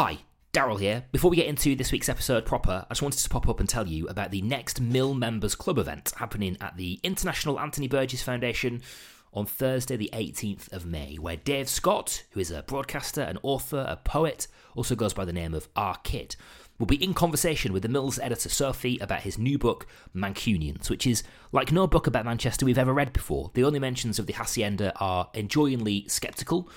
Hi, Darryl here. Before we get into this week's episode proper, I just wanted to pop up and tell you about the next Mill Members Club event happening at the International Anthony Burgess Foundation on Thursday, the 18th of May, where Dave Scott, who is a broadcaster, an author, a poet, also goes by the name of Argh Kid, will be in conversation with the Mills editor Sophie about his new book, Mancunians, which is like no book about Manchester we've ever read before. The only mentions of the Hacienda are enjoyingly sceptical,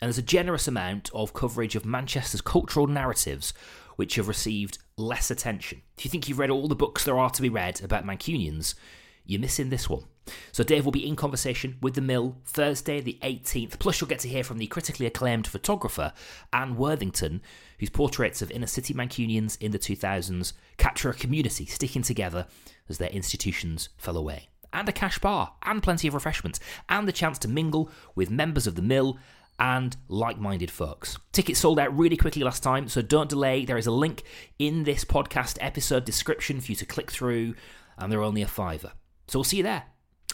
and there's a generous amount of coverage of Manchester's cultural narratives which have received less attention. If you think you've read all the books there are to be read about Mancunians, you're missing this one. So Dave will be in conversation with the Mill Thursday the 18th. Plus, you'll get to hear from the critically acclaimed photographer Anne Worthington, whose portraits of inner city Mancunians in the 2000s capture a community sticking together as their institutions fell away. And a cash bar, and plenty of refreshments, and the chance to mingle with members of the Mill and like minded folks. Tickets sold out really quickly last time, so don't delay. There is a link in this podcast episode description for you to click through, and they're only a fiver. So we'll see you there.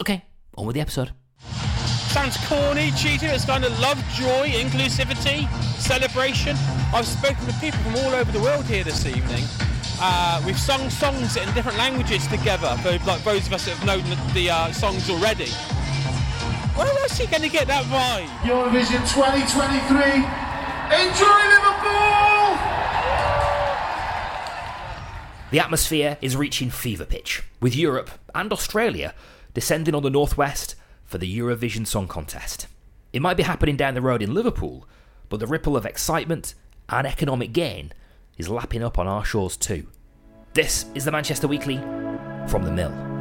Okay, on with the episode. Sounds corny, cheesy. It's kind of love, joy, inclusivity, celebration. I've spoken to people from all over the world here this evening. Uh, we've sung songs in different languages together. For like those of us that have known the, the uh, songs already. Where else are going to get that vibe? Eurovision 2023. Enjoy Liverpool! The atmosphere is reaching fever pitch, with Europe and Australia descending on the northwest for the Eurovision Song Contest. It might be happening down the road in Liverpool, but the ripple of excitement and economic gain is lapping up on our shores too. This is the Manchester Weekly from the Mill.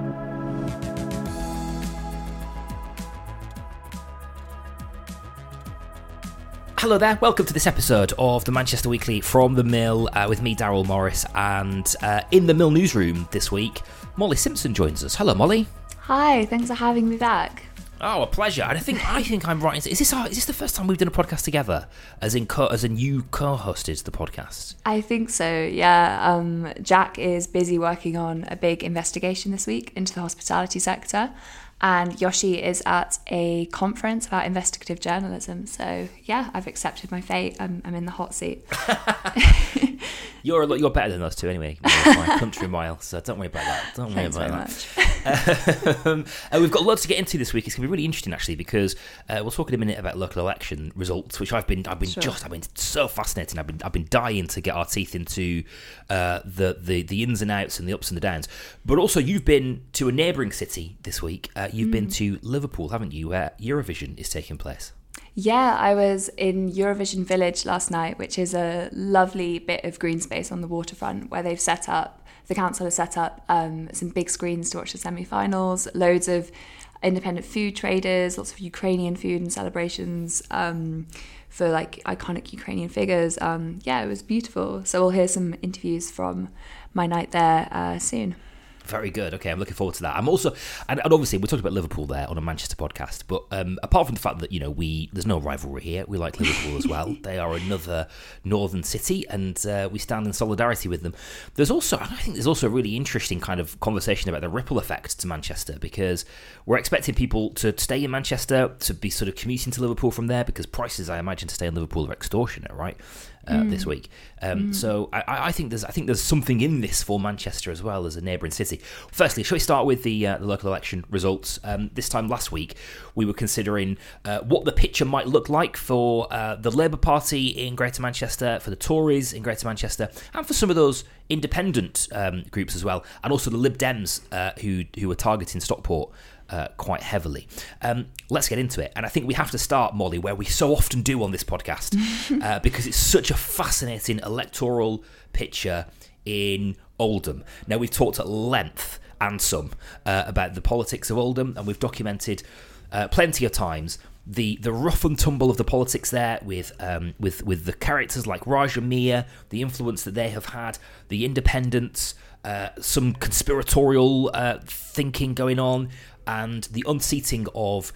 Hello there, welcome to this episode of the Manchester Weekly from the Mill uh, with me, Darryl Morris, and uh, in the Mill newsroom this week, Mollie Simpson joins us. Hello, Mollie. Hi, thanks for having me back. Oh, a pleasure. And I think I think I'm right. Is this our, is this the first time we've done a podcast together? As in, co- as in you co-hosted the podcast. I think so. Yeah. Um, Jack is busy working on a big investigation this week into the hospitality sector, and Yoshi is at a conference about investigative journalism. So yeah, I've accepted my fate. I'm, I'm in the hot seat. You're a lot, you're better than us two anyway. My country mile, so don't worry about that. Don't worry about that. um, and we've got lots to get into this week. It's going to be really interesting, actually, because uh, we'll talk in a minute about local election results, which I've been, I've been Sure. just, I've been so fascinating. I've been, I've been dying to get our teeth into uh, the, the the ins and outs and the ups and the downs. But also, you've been to a neighbouring city this week. You've been to Liverpool, haven't you? Where Eurovision is taking place. Yeah, I was in Eurovision Village last night, which is a lovely bit of green space on the waterfront where they've set up, the council has set up um, some big screens to watch the semi finals, loads of independent food traders, lots of Ukrainian food and celebrations um, for like iconic Ukrainian figures. Um, yeah, it was beautiful. So we'll hear some interviews from my night there uh, soon. Very good. Okay, I'm looking forward to that. I'm also, and, and obviously, we talked about Liverpool there on a Manchester podcast, but um, apart from the fact that you know we there's no rivalry here, we like Liverpool as well. They are another northern city, and uh, we stand in solidarity with them. There's also, I think, there's also a really interesting kind of conversation about the ripple effect to Manchester because we're expecting people to stay in Manchester to be sort of commuting to Liverpool from there because prices, I imagine, to stay in Liverpool are extortionate, right? Uh, This week, um, so I, I think there's I think there's something in this for Manchester as well as a neighbouring city. Firstly, shall we start with the uh, the local election results? Um, this time last week, we were considering uh, what the picture might look like for uh, the Labour Party in Greater Manchester, for the Tories in Greater Manchester, and for some of those independent um, groups as well, and also the Lib Dems uh, who who were targeting Stockport uh, quite heavily. Um, let's get into it. And I think we have to start, Mollie, where we so often do on this podcast, uh, because it's such a fascinating electoral picture in Oldham. Now, we've talked at length and some uh, about the politics of Oldham, and we've documented uh, plenty of times. The, the rough and tumble of the politics there with um, with with the characters like Raja Miah, the influence that they have had, the independence, uh, some conspiratorial uh, thinking going on, and the unseating of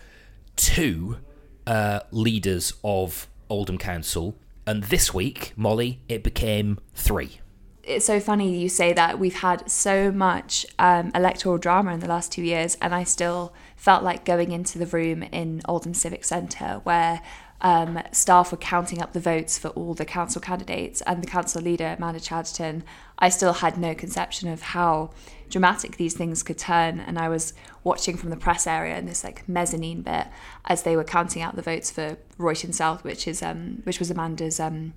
two uh, leaders of Oldham Council. And this week, Mollie, it became three. it's so funny you say that we've had so much um, electoral drama in the last two years, and I still felt like going into the room in Oldham Civic Centre where um, staff were counting up the votes for all the council candidates and the council leader, Amanda Chatterton, I still had no conception of how dramatic these things could turn. And I was watching from the press area in this like mezzanine bit as they were counting out the votes for Royton South, which is um, which was Amanda's um,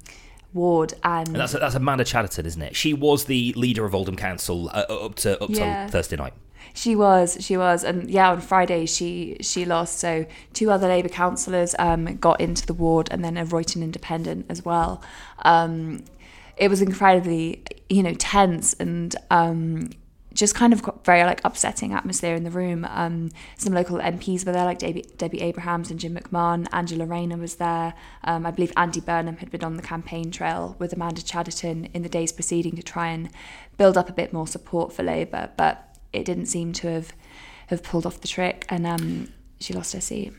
ward. And, And that's that's Amanda Chatterton, isn't it? She was the leader of Oldham Council uh, up to up Yeah. till Thursday night. She was, she was, and yeah, on Friday she she lost. So two other Labour councillors um, got into the ward, and then a Royton Independent as well. Um, it was incredibly, you know, tense and um, just kind of very like upsetting atmosphere in the room. Um, some local MPs were there, like Debbie, Debbie Abrahams and Jim McMahon. Angela Rayner was there. Um, I believe Andy Burnham had been on the campaign trail with Amanda Chatterton in the days preceding to try and build up a bit more support for Labour, but it didn't seem to have have pulled off the trick, and um, she lost her seat.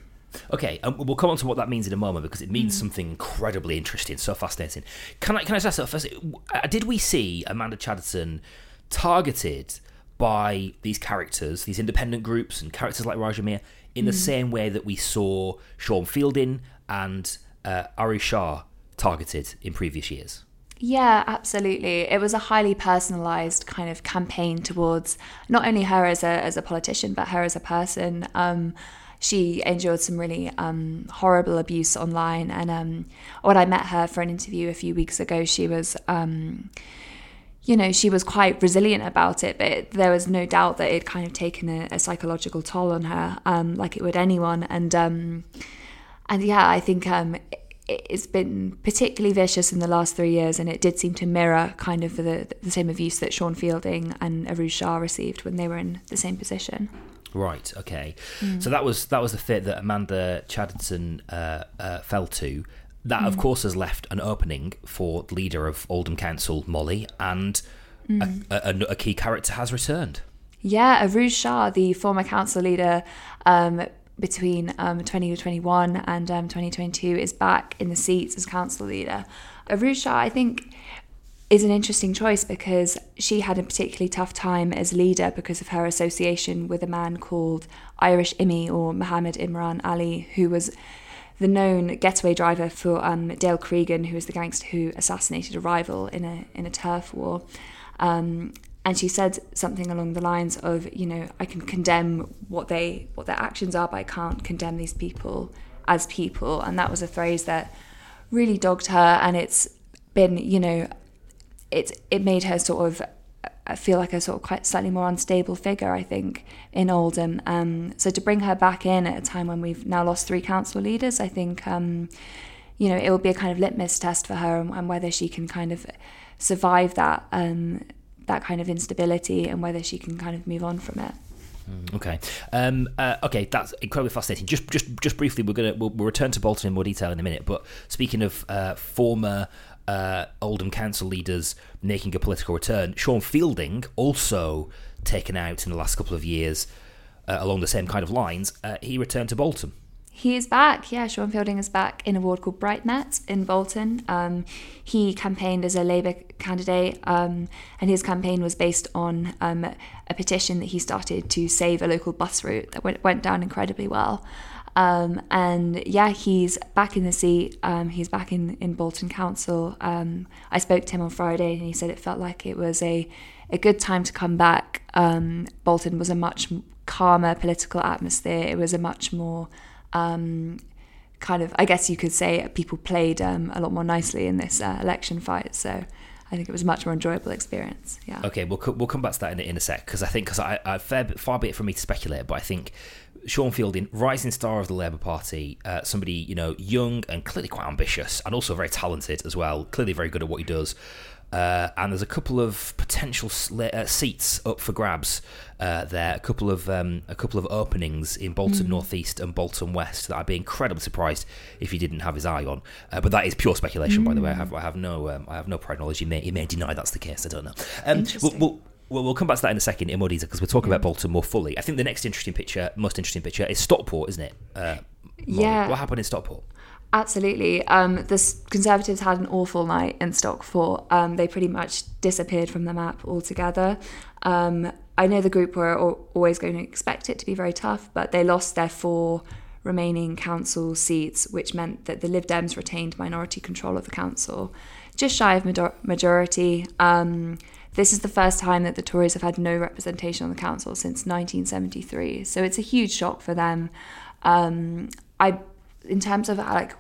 Okay, um, we'll come on to what that means in a moment because it Mm. means something incredibly interesting, so fascinating. Can I can I just ask first? uh, Did we see Amanda Chatterton targeted by these characters, these independent groups, and characters like Raja Miah in Mm. the same way that we saw Sean Fielding and uh, Arooj Shah targeted in previous years? Yeah, absolutely. It was a highly personalized kind of campaign towards not only her as a as a politician, but her as a person. Um, she endured some really um, horrible abuse online, and um, when I met her for an interview a few weeks ago, she was. Um, you know, she was quite resilient about it, but there was no doubt that it kind of taken a, a psychological toll on her, um, like it would anyone. And um, and yeah, I think um, it, it's been particularly vicious in the last three years, and it did seem to mirror kind of the, the same abuse that Sean Fielding and Arooj Shah received when they were in the same position. Right. Okay. Mm. So that was that was the fit that Amanda Chatterton uh, uh, fell to. That, Mm. of course, has left an opening for the leader of Oldham Council, Mollie, and Mm. a, a, a key character has returned. Yeah, Arooj Shah, the former council leader um, between um, 2021 and um, 2022, is back in the seats as council leader. Arooj Shah, I think, is an interesting choice because she had a particularly tough time as leader because of her association with a man called Irish Imi or Mohammed Imran Ali, who was the known getaway driver for um, Dale Cregan, who was the gangster who assassinated a rival in a in a turf war. Um, and she said something along the lines of, you know, I can condemn what they what their actions are, but I can't condemn these people as people. And that was a phrase that really dogged her, and it's been, you know, it it made her sort of uh, feel like a sort of quite slightly more unstable figure, I think, in Oldham. Um, so to bring her back in at a time when we've now lost three council leaders, I think, um, you know, it will be a kind of litmus test for her and, and whether she can kind of survive that um, that kind of instability and whether she can kind of move on from it. Okay. Um, uh, okay, that's incredibly fascinating. Just, just, just briefly, we're gonna we'll, we'll return to Bolton in more detail in a minute. But speaking of uh, former uh, Oldham Council leaders making a political return, Sean Fielding also taken out in the last couple of years uh, along the same kind of lines. Uh, he returned to Bolton. He is back, yeah. Sean Fielding is back in a ward called Breightmet in Bolton. Um, he campaigned as a Labour candidate, um, and his campaign was based on um, a petition that he started to save a local bus route that went, went down incredibly well. Um, and yeah, he's back in the seat. Um, he's back in, in Bolton Council. Um, I spoke to him on Friday, and he said it felt like it was a a good time to come back. Um, Bolton was a much calmer political atmosphere. It was a much more um, kind of, I guess you could say, people played um, a lot more nicely in this uh, election fight. So I think it was a much more enjoyable experience. Yeah. Okay, we'll we'll come back to that in, a- in a sec because I think because I, I fair far be it from me to speculate, but I think Sean Fielding, rising star of the Labour Party, uh, somebody you know young and clearly quite ambitious and also very talented as well, clearly very good at what he does. Uh, and there's a couple of potential uh, seats up for grabs uh, there. A couple of um, a couple of openings in Bolton North East and Bolton West that I'd be incredibly surprised if he didn't have his eye on. Uh, but that is pure speculation, by the way. I have I have no um, I have no prior knowledge. He may he may deny that's the case. I don't know. Um, we'll, we'll, well, we'll come back to that in a second in more detail because we'll talk about Bolton more fully. I think the next interesting picture, most interesting picture, is Stockport, isn't it? Uh, Yeah. What happened in Stockport? Absolutely. Um, the Conservatives had an awful night in Stockport. Um, they pretty much disappeared from the map altogether. Um, I know the group were always going to expect it to be very tough, but they lost their four remaining council seats, which meant that the Lib Dems retained minority control of the council, just shy of major- majority. Um, this is the first time that the Tories have had no representation on the council since 1973, so it's a huge shock for them. Um, I, in terms of like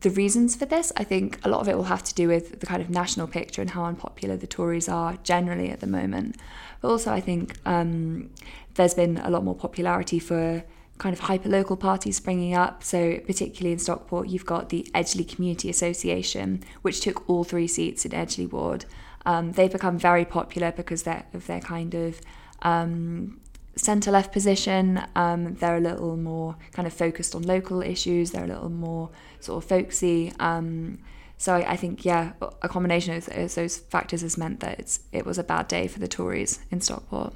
the reasons for this, I think a lot of it will have to do with the kind of national picture and how unpopular the Tories are generally at the moment. But also, I think um, there's been a lot more popularity for kind of hyperlocal parties springing up. So, particularly in Stockport, you've got the Edgeley Community Association, which took all three seats in Edgeley Ward. Um, they've become very popular because of their kind of um, centre left position. Um, they're a little more kind of focused on local issues. They're a little more sort of folksy. Um, so I, I, think yeah, a combination of those, those factors has meant that it's it was a bad day for the Tories in Stockport.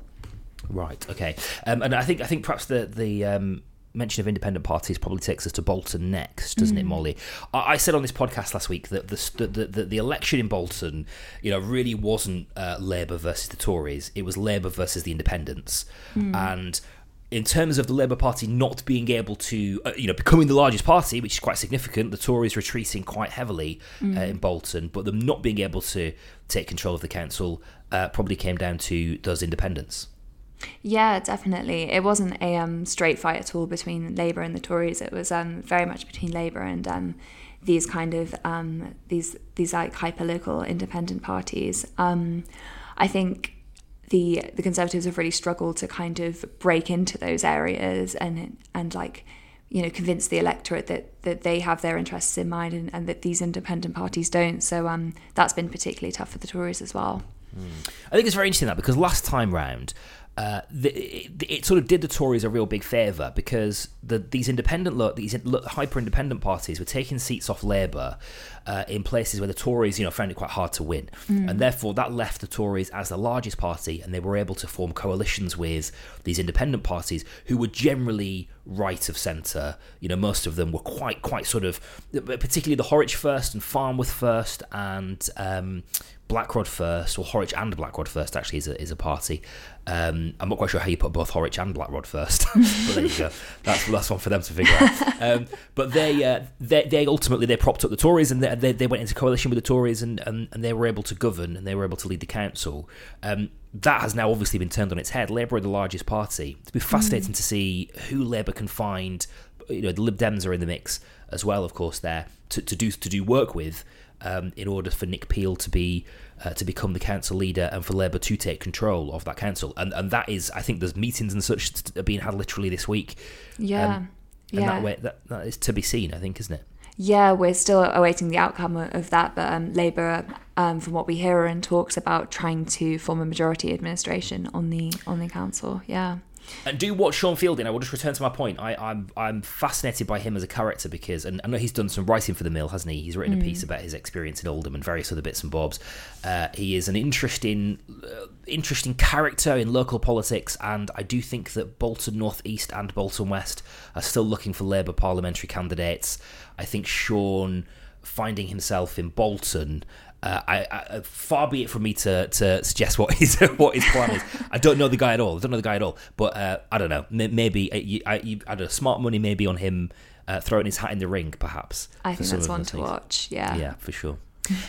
Right. Okay. Um, and I think I think perhaps the the um, mention of independent parties probably takes us to Bolton next, doesn't mm. it, Mollie? I, I, said on this podcast last week that the the, the, the election in Bolton, you know, really wasn't uh, Labour versus the Tories. It was Labour versus the Independents, mm. and in terms of the Labour Party not being able to, uh, you know, becoming the largest party, which is quite significant, the Tories retreating quite heavily mm. uh, in Bolton, but them not being able to take control of the council uh, probably came down to those independents. Yeah, definitely. It wasn't a um, straight fight at all between Labour and the Tories. It was um, very much between Labour and um, these kind of um, these these like hyper local independent parties. Um, I think the the Conservatives have really struggled to kind of break into those areas and and like you know convince the electorate that that they have their interests in mind and, and that these independent parties don't. So um, that's been particularly tough for the Tories as well. Mm. I think it's very interesting that because last time round, uh, the, it, it, sort of did the Tories a real big favour because the, these independent, these hyper independent parties were taking seats off Labour uh, in places where the Tories, you know, found it quite hard to win, mm. and therefore that left the Tories as the largest party, and they were able to form coalitions with these independent parties who were generally right of centre. You know, most of them were quite, quite sort of, particularly the Horwich First and Farnworth First and um, Blackrod First, or Horwich and Blackrod First actually is a, is a party. Um, I'm not quite sure how you put both Horwich and Blackrod first, but there you go. That's that's one for them to figure out. Um, but they, uh, they they ultimately they propped up the Tories and they, they, they, went into coalition with the Tories and, and, and they were able to govern and they were able to lead the council. Um, that has now obviously been turned on its head. Labour are the largest party. It'll be fascinating mm. to see who Labour can find. You know, the Lib Dems are in the mix as well, of course, there to, to do to do work with um, in order for Nick Peel to be uh, to become the council leader and for Labour to take control of that council. And and that is, I think, there's meetings and such being had literally this week. Yeah, um, and yeah. that way that, that is to be seen, I think, isn't it? Yeah, we're still awaiting the outcome of that, but um, Labour, um, from what we hear, are in talks about trying to form a majority administration on the on the council. Yeah. And do watch Sean Fielding. I will just return to my point. I, am I'm, I'm fascinated by him as a character because, and I know he's done some writing for the Mill, hasn't he? He's written mm. a piece mm. about his experience in Oldham and various other bits and bobs. Uh, he is an interesting, uh, interesting character in local politics, and I do think that Bolton North East and Bolton West are still looking for Labour parliamentary candidates. I think Sean finding himself in Bolton uh, I, I, far be it from me to, to suggest what his what his plan is. I don't know the guy at all. I don't know the guy at all. But uh, I don't know. Maybe uh, I, I, I don't know. Smart money maybe on him uh, throwing his hat in the ring, perhaps. I think that's one to watch. Yeah. Yeah, for sure.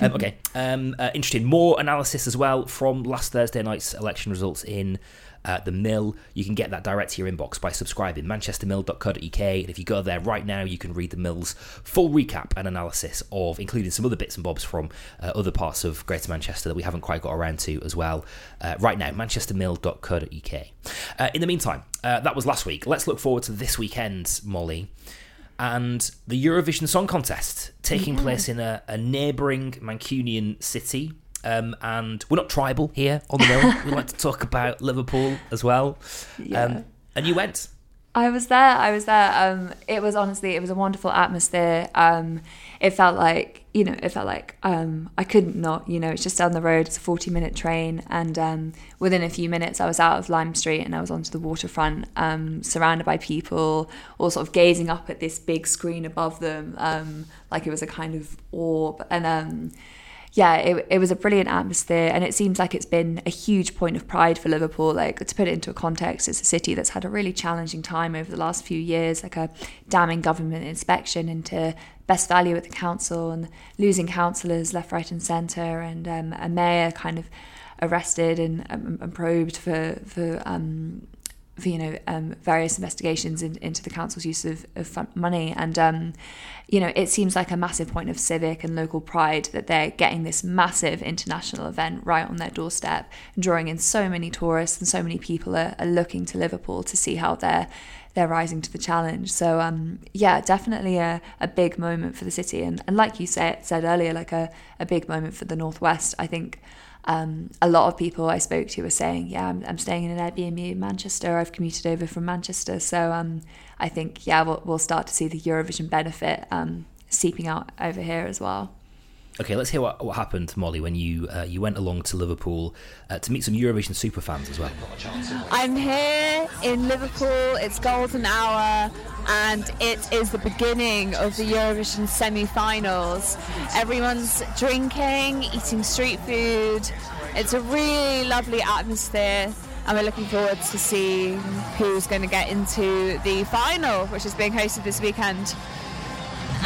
um, okay. Um, uh, interesting. More analysis as well from last Thursday night's election results in uh, the Mill. You can get that direct to your inbox by subscribing manchestermill.co.uk. And if you go there right now, you can read the Mill's full recap and analysis of, including some other bits and bobs from uh, other parts of Greater Manchester that we haven't quite got around to as well. Uh, right now, manchestermill.co.uk. Uh, in the meantime, uh, that was last week. Let's look forward to this weekend, Mollie and the Eurovision Song Contest taking yeah. place in a, a neighbouring Mancunian city. Um, and we're not tribal here on the mill. we like to talk about Liverpool as well. Yeah. Um, and you went. I was there. I was there. Um, it was honestly, it was a wonderful atmosphere. Um, it felt like, you know, it felt like um, I couldn't not. You know, it's just down the road. It's a forty-minute train, and um, within a few minutes, I was out of Lime Street and I was onto the waterfront, um, surrounded by people, all sort of gazing up at this big screen above them, um, like it was a kind of orb. And yeah, it, it was a brilliant atmosphere, and it seems like it's been a huge point of pride for Liverpool. Like to put it into a context, it's a city that's had a really challenging time over the last few years, like a damning government inspection into best value at the council and losing councillors left, right, and centre, and um, a mayor kind of arrested and, um, and probed for for um, for you know um, various investigations in, into the council's use of, of money. And um, you know it seems like a massive point of civic and local pride that they're getting this massive international event right on their doorstep drawing in so many tourists and so many people are, are looking to Liverpool to see how they're they're rising to the challenge. So um, yeah definitely a, a big moment for the city. And, and like you said, said earlier like a, a big moment for the northwest. I think um, a lot of people I spoke to were saying, "Yeah, I'm, I'm, staying in an Airbnb in Manchester. I've commuted over from Manchester." So um, I think, yeah, we'll, we'll start to see the Eurovision benefit um, seeping out over here as well. Okay, let's hear what, what happened, Mollie, when you uh, you went along to Liverpool uh, to meet some Eurovision super fans as well. I'm here in Liverpool. It's golden hour, and it is the beginning of the Eurovision semi-finals. Everyone's drinking, eating street food. It's a really lovely atmosphere, and we're looking forward to seeing who's going to get into the final, which is being hosted this weekend.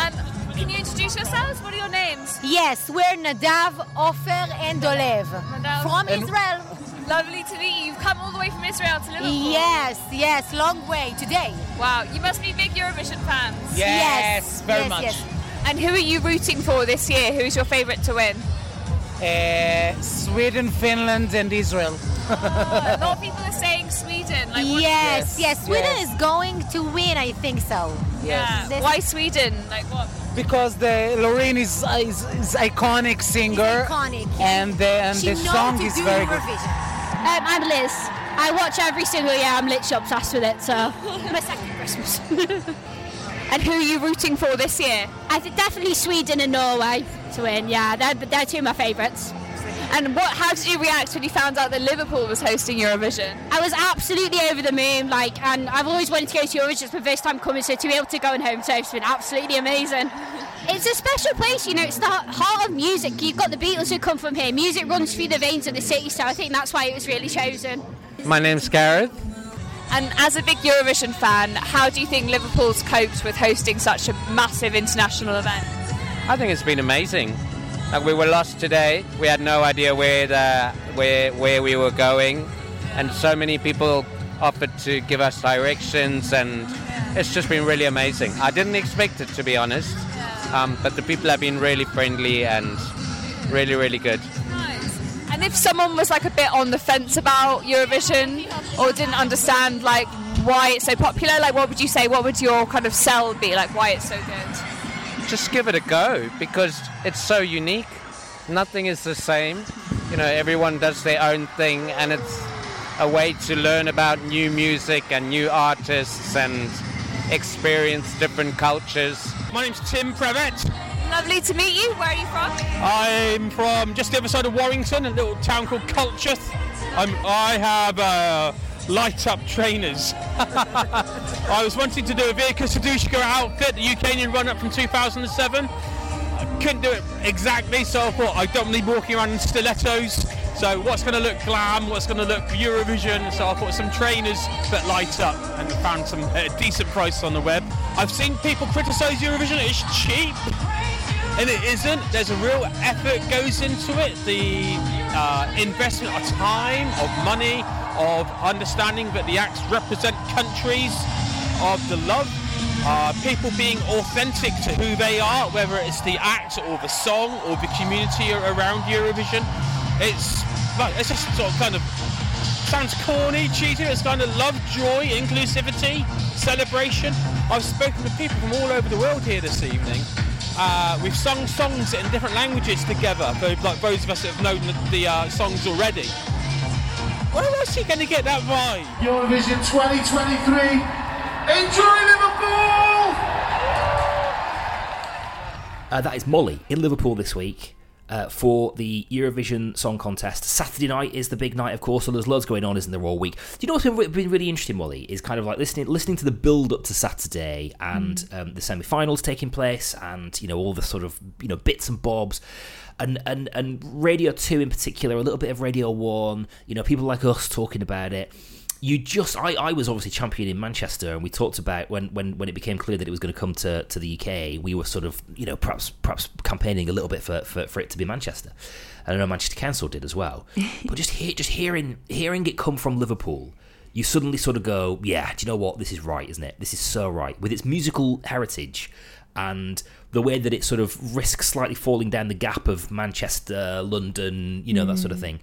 Um, can you introduce yourselves? What are your names? Yes, we're Nadav, Ofer, and Dolev Nadav. from Israel. Lovely to meet you. You've come all the way from Israel to Liverpool. Yes, yes, long way today. Wow, you must be big Eurovision fans. Yes, yes very yes, much. Yes. And who are you rooting for this year? Who's your favourite to win? Uh, Sweden, Finland, and Israel. oh, a lot of people are saying Sweden. Like, yes, yes, Sweden yes. is going to win. I think so. Yes. Yeah. Why Sweden? Like what? Because the Loreen is, is, is iconic singer, iconic, and the and the song is very good. Um, I'm Liz. I watch every single year. I'm literally obsessed with it. So my second Christmas. and who are you rooting for this year? I think definitely Sweden and Norway to win. Yeah, they're, they're two of my favourites. And what? How did you react when you found out that Liverpool was hosting Eurovision? I was absolutely over the moon. Like, and I've always wanted to go to Eurovision. It's my first time coming, so to be able to go and home to it's been absolutely amazing. It's a special place, you know. It's the heart of music. You've got the Beatles who come from here. Music runs through the veins of the city, so I think that's why it was really chosen. My name's Gareth. And as a big Eurovision fan, how do you think Liverpool's coped with hosting such a massive international event? I think it's been amazing. Like we were lost today. We had no idea where the, where where we were going, and so many people offered to give us directions, and it's just been really amazing. I didn't expect it to be honest, um, but the people have been really friendly and really really good. And if someone was like a bit on the fence about Eurovision or didn't understand like why it's so popular, like what would you say? What would your kind of sell be? Like why it's so good? Just give it a go because it's so unique. Nothing is the same. You know, everyone does their own thing, and it's a way to learn about new music and new artists and experience different cultures. My name's Tim Prevet. Lovely to meet you. Where are you from? I'm from just the other side of Warrington, a little town called Culcheth. I'm, I have. Uh, light up trainers. I was wanting to do a Verka Serduchka outfit, the Ukrainian run up from 2007. I couldn't do it exactly, so I thought I don't need walking around in stilettos. So what's going to look glam? What's going to look Eurovision? So I thought some trainers that light up and found some at a decent price on the web. I've seen people criticise Eurovision. It's cheap and it isn't. There's a real effort goes into it. The uh, investment of time, of money, of understanding that the acts represent countries, of the love, uh, people being authentic to who they are, whether it's the act or the song or the community around Eurovision. It's it's just sort of kind of sounds corny, cheesy. It's kind of love, joy, inclusivity, celebration. I've spoken to people from all over the world here this evening. Uh, we've sung songs in different languages together for like those of us that have known the, the uh, songs already. Where else are you going to get that vibe? Eurovision 2023. Enjoy Liverpool! Uh, that is Mollie in Liverpool this week. Uh, for the Eurovision Song Contest. Saturday night is the big night, of course, so there's loads going on, isn't there, all week? Do you know what's been, been really interesting, Mollie? Is kind of like listening listening to the build up to Saturday and mm. um, the semi finals taking place and, you know, all the sort of, you know, bits and bobs. And and and Radio Two in particular, a little bit of Radio One. You know, people like us talking about it. You just, I, I was obviously champion in Manchester, and we talked about when, when, when it became clear that it was going to come to, to the UK. We were sort of, you know, perhaps perhaps campaigning a little bit for, for, for it to be Manchester. I know Manchester Council did as well. but just hear, just hearing hearing it come from Liverpool, you suddenly sort of go, yeah, do you know what? This is right, isn't it? This is so right with its musical heritage and the way that it sort of risks slightly falling down the gap of Manchester, London, you know, that sort of thing.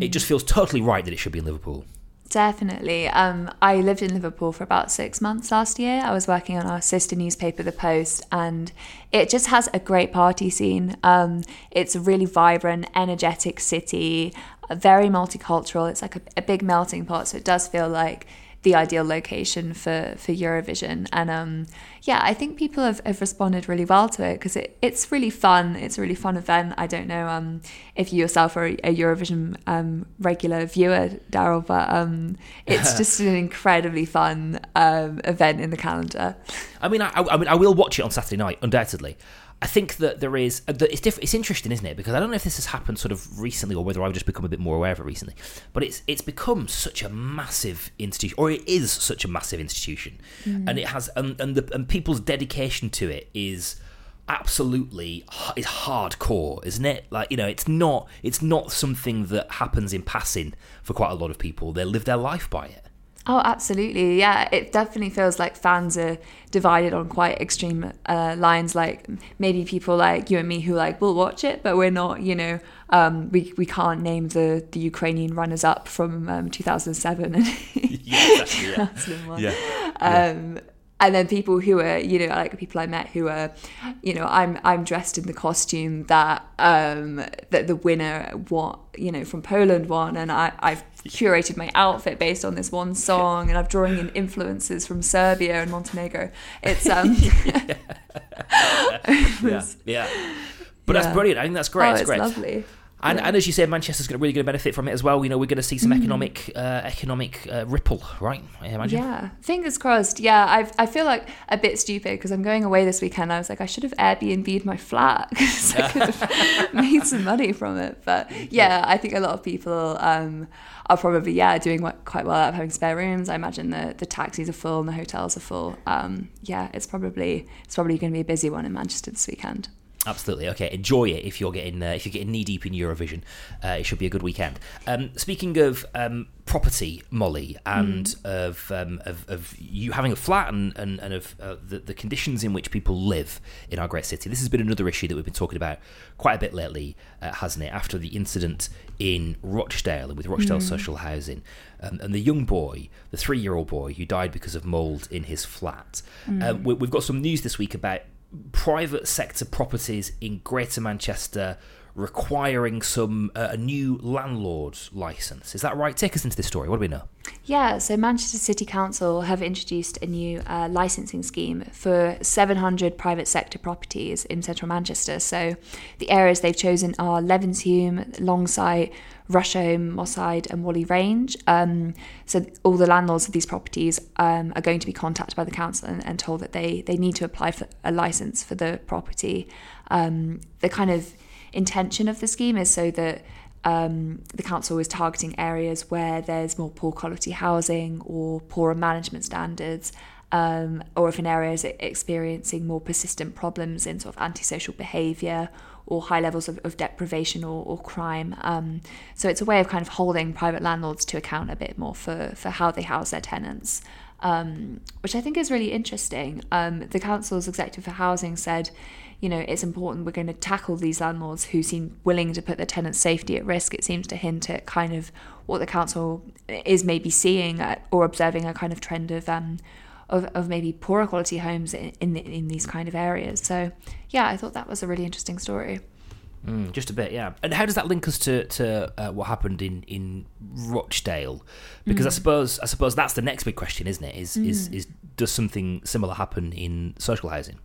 It just feels totally right that it should be in Liverpool. Definitely. Um, I lived in Liverpool for about six months last year. I was working on our sister newspaper, The Post, and it just has a great party scene. Um, it's a really vibrant, energetic city, very multicultural. It's like a, a big melting pot, so it does feel like the ideal location for, for Eurovision. And um, yeah, I think people have, have responded really well to it because it, it's really fun. It's a really fun event. I don't know um, if you yourself are a Eurovision um, regular viewer, Darryl, but um, it's just an incredibly fun um, event in the calendar. I mean, I, I mean, I will watch it on Saturday night, undoubtedly. I think that there is uh, that it's diff- it's interesting, isn't it? Because I don't know if this has happened sort of recently or whether I've just become a bit more aware of it recently. But it's it's become such a massive institution, or it is such a massive institution, mm. and it has and and, the, and people's dedication to it is absolutely is hardcore, isn't it? Like you know, it's not it's not something that happens in passing for quite a lot of people. They live their life by it. Oh, absolutely. Yeah, it definitely feels like fans are divided on quite extreme uh, lines. Like maybe people like you and me who like will watch it, but we're not. You know, um, we we can't name the the Ukrainian runners up from um, 2007 and Yeah, yeah. 2001. Yeah. And then people who are, you know, like people I met who are, you know, I'm I'm dressed in the costume that um, that the winner what you know from Poland won, and I I've curated my outfit based on this one song, and I'm drawing in influences from Serbia and Montenegro. It's um, yeah, yeah. But Yeah. that's brilliant. I think that's great. Oh, it's it's great. lovely. And, Yeah. and as you said, Manchester's going to really going to benefit from it as well. You know, we're going to see some economic uh, economic uh, ripple, right? I imagine. Yeah, fingers crossed. Yeah, I I feel like a bit stupid because I'm going away this weekend. I was like, I should have Airbnb'd my flat because I could have made some money from it. But yeah, I think a lot of people um, are probably yeah doing quite well out of having spare rooms. I imagine the the taxis are full and the hotels are full. Um, yeah, it's probably it's probably going to be a busy one in Manchester this weekend. Absolutely. Okay, enjoy it if you're getting uh, if you're getting knee deep in Eurovision. Uh, it should be a good weekend. Um, speaking of um, property, Mollie, and of, um, of of you having a flat and and, and of uh, the the conditions in which people live in our great city. This has been another issue that we've been talking about quite a bit lately, uh, hasn't it? After the incident in Rochdale with Rochdale Social Housing, um, and the young boy, the three-year-old boy who died because of mold in his flat. Um, we, we've got some news this week about private sector properties in Greater Manchester requiring some uh, a new landlord license. Is that right? Take us into this story. What do we know? Yeah, so Manchester City Council have introduced a new uh, licensing scheme for 700 private sector properties in central Manchester. So the areas they've chosen are Levenshulme, Longsight, Rusholme, Moss Side, and Whalley Range. Um, so all the landlords of these properties um, are going to be contacted by the council and, and told that they they need to apply for a license for the property. Um, the kind of intention of the scheme is so that um, the council is targeting areas where there's more poor quality housing or poorer management standards, um, or if an area is experiencing more persistent problems in sort of antisocial behaviour or high levels of, of deprivation or, or crime. Um, so it's a way of kind of holding private landlords to account a bit more for, for how they house their tenants. Um, which I think is really interesting. Um, the council's executive for housing said, you know, it's important we're going to tackle these landlords who seem willing to put their tenants' safety at risk. It seems to hint at kind of what the council is maybe seeing at, or observing a kind of trend of um, of, of maybe poorer quality homes in in, in these kind of areas. So yeah, I thought that was a really interesting story. Mm, just a bit, yeah. And how does that link us to to uh, what happened in in Rochdale? Because I suppose I suppose that's the next big question, isn't it? Is is is does something similar happen in social housing?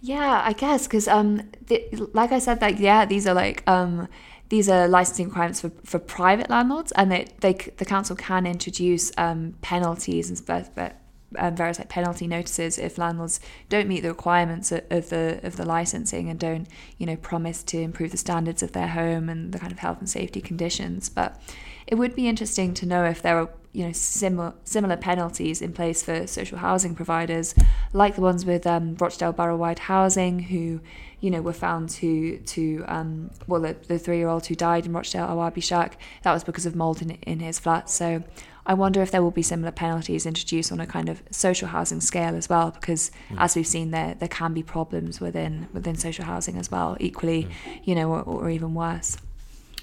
Yeah, I guess because um, the, like I said, like yeah, these are like um, these are licensing requirements for, for private landlords, and they, they the council can introduce um, penalties and stuff, but um, various like penalty notices if landlords don't meet the requirements of, of the of the licensing and don't you know promise to improve the standards of their home and the kind of health and safety conditions. But it would be interesting to know if there are you know similar similar penalties in place for social housing providers, like the ones with um, Rochdale Borough-wide Housing, who you know were found to to um, well the, the three-year-old who died in Rochdale Awaab Ishak that was because of mold in, in his flat. So I wonder if there will be similar penalties introduced on a kind of social housing scale as well, because mm. as we've seen, there there can be problems within within social housing as well, equally, mm. you know, or, or even worse.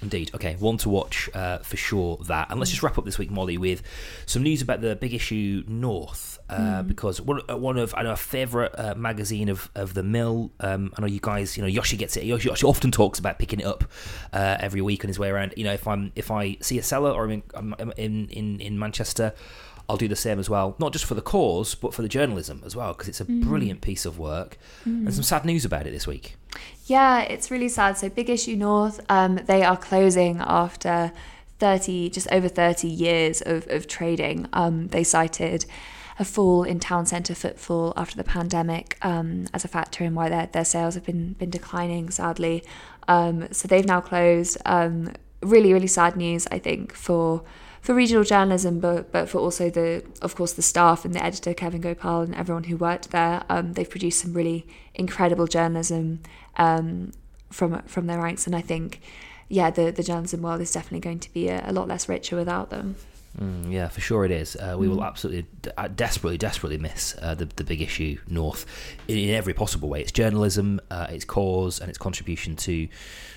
Indeed. Okay, one to watch uh, for sure. That, and let's just wrap up this week, Mollie, with some news about the big issue North, uh, mm. because one, uh, one of I know a favourite uh, magazine of, of the Mill. Um, I know you guys, you know, Yoshi gets it. Yoshi, Yoshi often talks about picking it up uh, every week on his way around. You know, if I'm if I see a seller or I'm in I'm in, in, in Manchester. I'll do the same as well, not just for the cause, but for the journalism as well, because it's a mm. brilliant piece of work. Mm. And some sad news about it this week. Yeah, it's really sad. So, Big Issue North, um, they are closing after 30, just over 30 years of, of trading. Um, they cited a fall in town centre footfall after the pandemic um, as a factor in why their, their sales have been, been declining, sadly. Um, so, they've now closed. Um, really, really sad news, I think, for for regional journalism, but but for also the of course the staff and the editor Kevin Gopal and everyone who worked there. Um, they've produced some really incredible journalism um, from from their ranks, and I think yeah, the the journalism world is definitely going to be a, a lot less richer without them. Mm, yeah, for sure it is. Uh, we mm. will absolutely, uh, desperately, desperately miss uh, the the big issue North in, in every possible way. Its journalism, uh, its cause, and its contribution to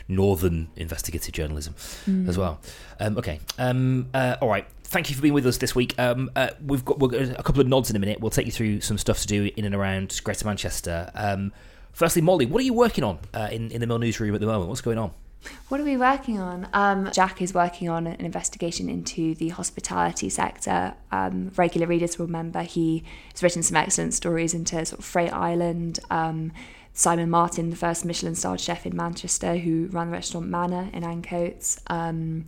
northern investigative journalism mm. as well. Um, okay, um, uh, all right. Thank you for being with us this week. Um, uh, we've got a couple of nods in a minute. We'll take you through some stuff to do in and around Greater Manchester. Um, firstly, Mollie, what are you working on in in the Mill newsroom at the moment? What's going on? What are we working on? Um, Jack is working on an investigation into the hospitality sector. Um, regular readers will remember he has written some excellent stories into sort of Freight Island. Um, Simon Martin, the first Michelin starred chef in Manchester, who ran the restaurant Mana in Ancoats. Um,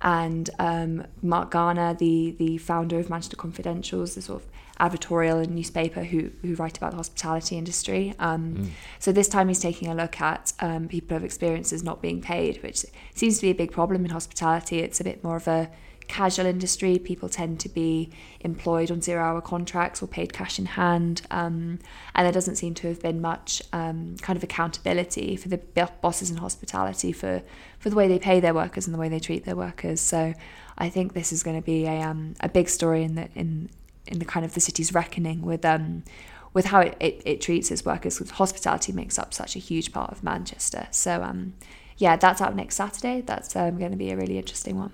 and um, Mark Garner, the the founder of Manchester Confidentials, the sort of advertorial and newspaper who who write about the hospitality industry. Um, mm. So this time he's taking a look at um, people of experiences not being paid, which seems to be a big problem in hospitality. It's a bit more of a casual industry. People tend to be employed on zero hour contracts or paid cash in hand. Um, and there doesn't seem to have been much um, kind of accountability for the bosses in hospitality for, for the way they pay their workers and the way they treat their workers. So I think this is going to be a, um, a big story in the, in, in the kind of the city's reckoning with um, with how it, it, it treats its workers because hospitality makes up such a huge part of Manchester. So um, yeah, that's out next Saturday. That's um, going to be a really interesting one.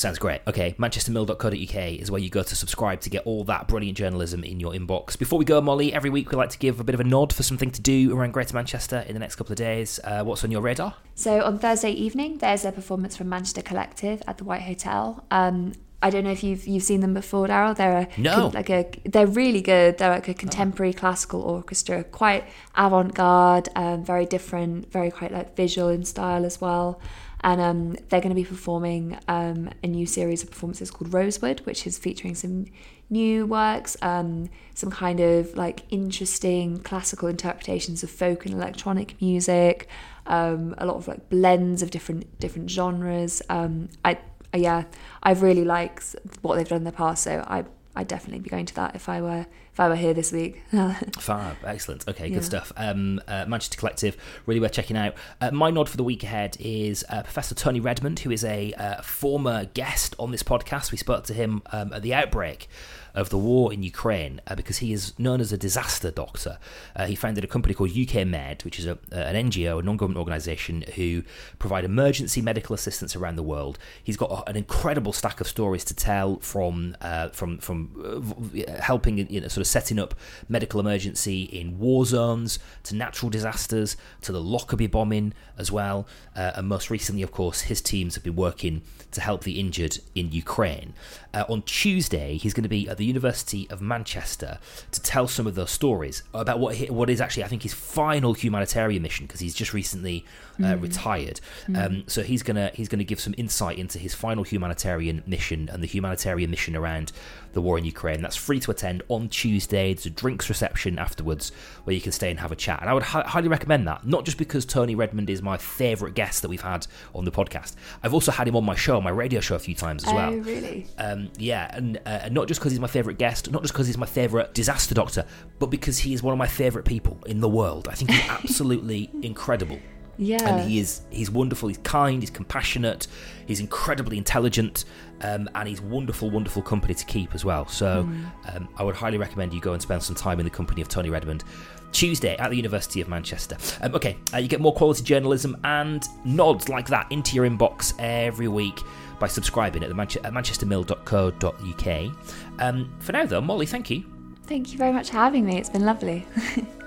Sounds great. Okay, manchestermill.co.uk is where you go to subscribe to get all that brilliant journalism in your inbox. Before we go, Mollie, every week we like to give a bit of a nod for something to do around Greater Manchester in the next couple of days. Uh, what's on your radar? So on Thursday evening, there's a performance from Manchester Collective at the White Hotel. Um, I don't know if you've you've seen them before, Darryl. They're a, no. like a they're really good. They're like a contemporary classical orchestra, quite avant-garde, um, very different, very quite like visual in style as well. And um, they're going to be performing um, a new series of performances called Rosewood, which is featuring some new works, um, some kind of like interesting classical interpretations of folk and electronic music, um, a lot of like blends of different different genres. Um, I yeah, I've really like what they've done in the past, so I I'd definitely be going to that if I were if I were here this week. Fab, excellent. Okay, yeah. good stuff. Um, uh, Manchester Collective, really worth checking out. Uh, my nod for the week ahead is uh, Professor Tony Redmond, who is a uh, former guest on this podcast. We spoke to him um, at the outbreak of the war in Ukraine uh, because he is known as a disaster doctor. Uh, he founded a company called UK Med, which is a, an NGO, a non government organisation who provide emergency medical assistance around the world. He's got a, an incredible stack of stories to tell from uh, from from uh, helping you know, sort of setting up medical emergency in war zones, to natural disasters, to the Lockerbie bombing as well. Uh, and most recently, of course, his teams have been working to help the injured in Ukraine. Uh, on Tuesday, he's going to be at the University of Manchester to tell some of those stories about what he, what is actually, I think, his final humanitarian mission because he's just recently uh, Mm. retired. Mm. Um, so he's gonna he's gonna give some insight into his final humanitarian mission and the humanitarian mission around the war in Ukraine. That's free to attend on Tuesday. There's a drinks reception afterwards where you can stay and have a chat. And I would hi- highly recommend that. Not just because Tony Redmond is my favourite guest that we've had on the podcast. I've also had him on my show, my radio show, a few times as Oh, well. really? Um, yeah, and, uh, not just because he's my favourite guest, not just because he's my favourite disaster doctor, but because he is one of my favourite people in the world. I think he's absolutely incredible. Yeah. And he is he's wonderful, he's kind, he's compassionate, he's incredibly intelligent, um, and he's wonderful, wonderful company to keep as well. So Mm. um, I would highly recommend you go and spend some time in the company of Tony Redmond. Tuesday at the University of Manchester. Um, okay, uh, you get more quality journalism and nods like that into your inbox every week by subscribing at, the Manche- at manchestermill.co.uk. Um, for now, though, Mollie, thank you. Thank you very much for having me. It's been lovely.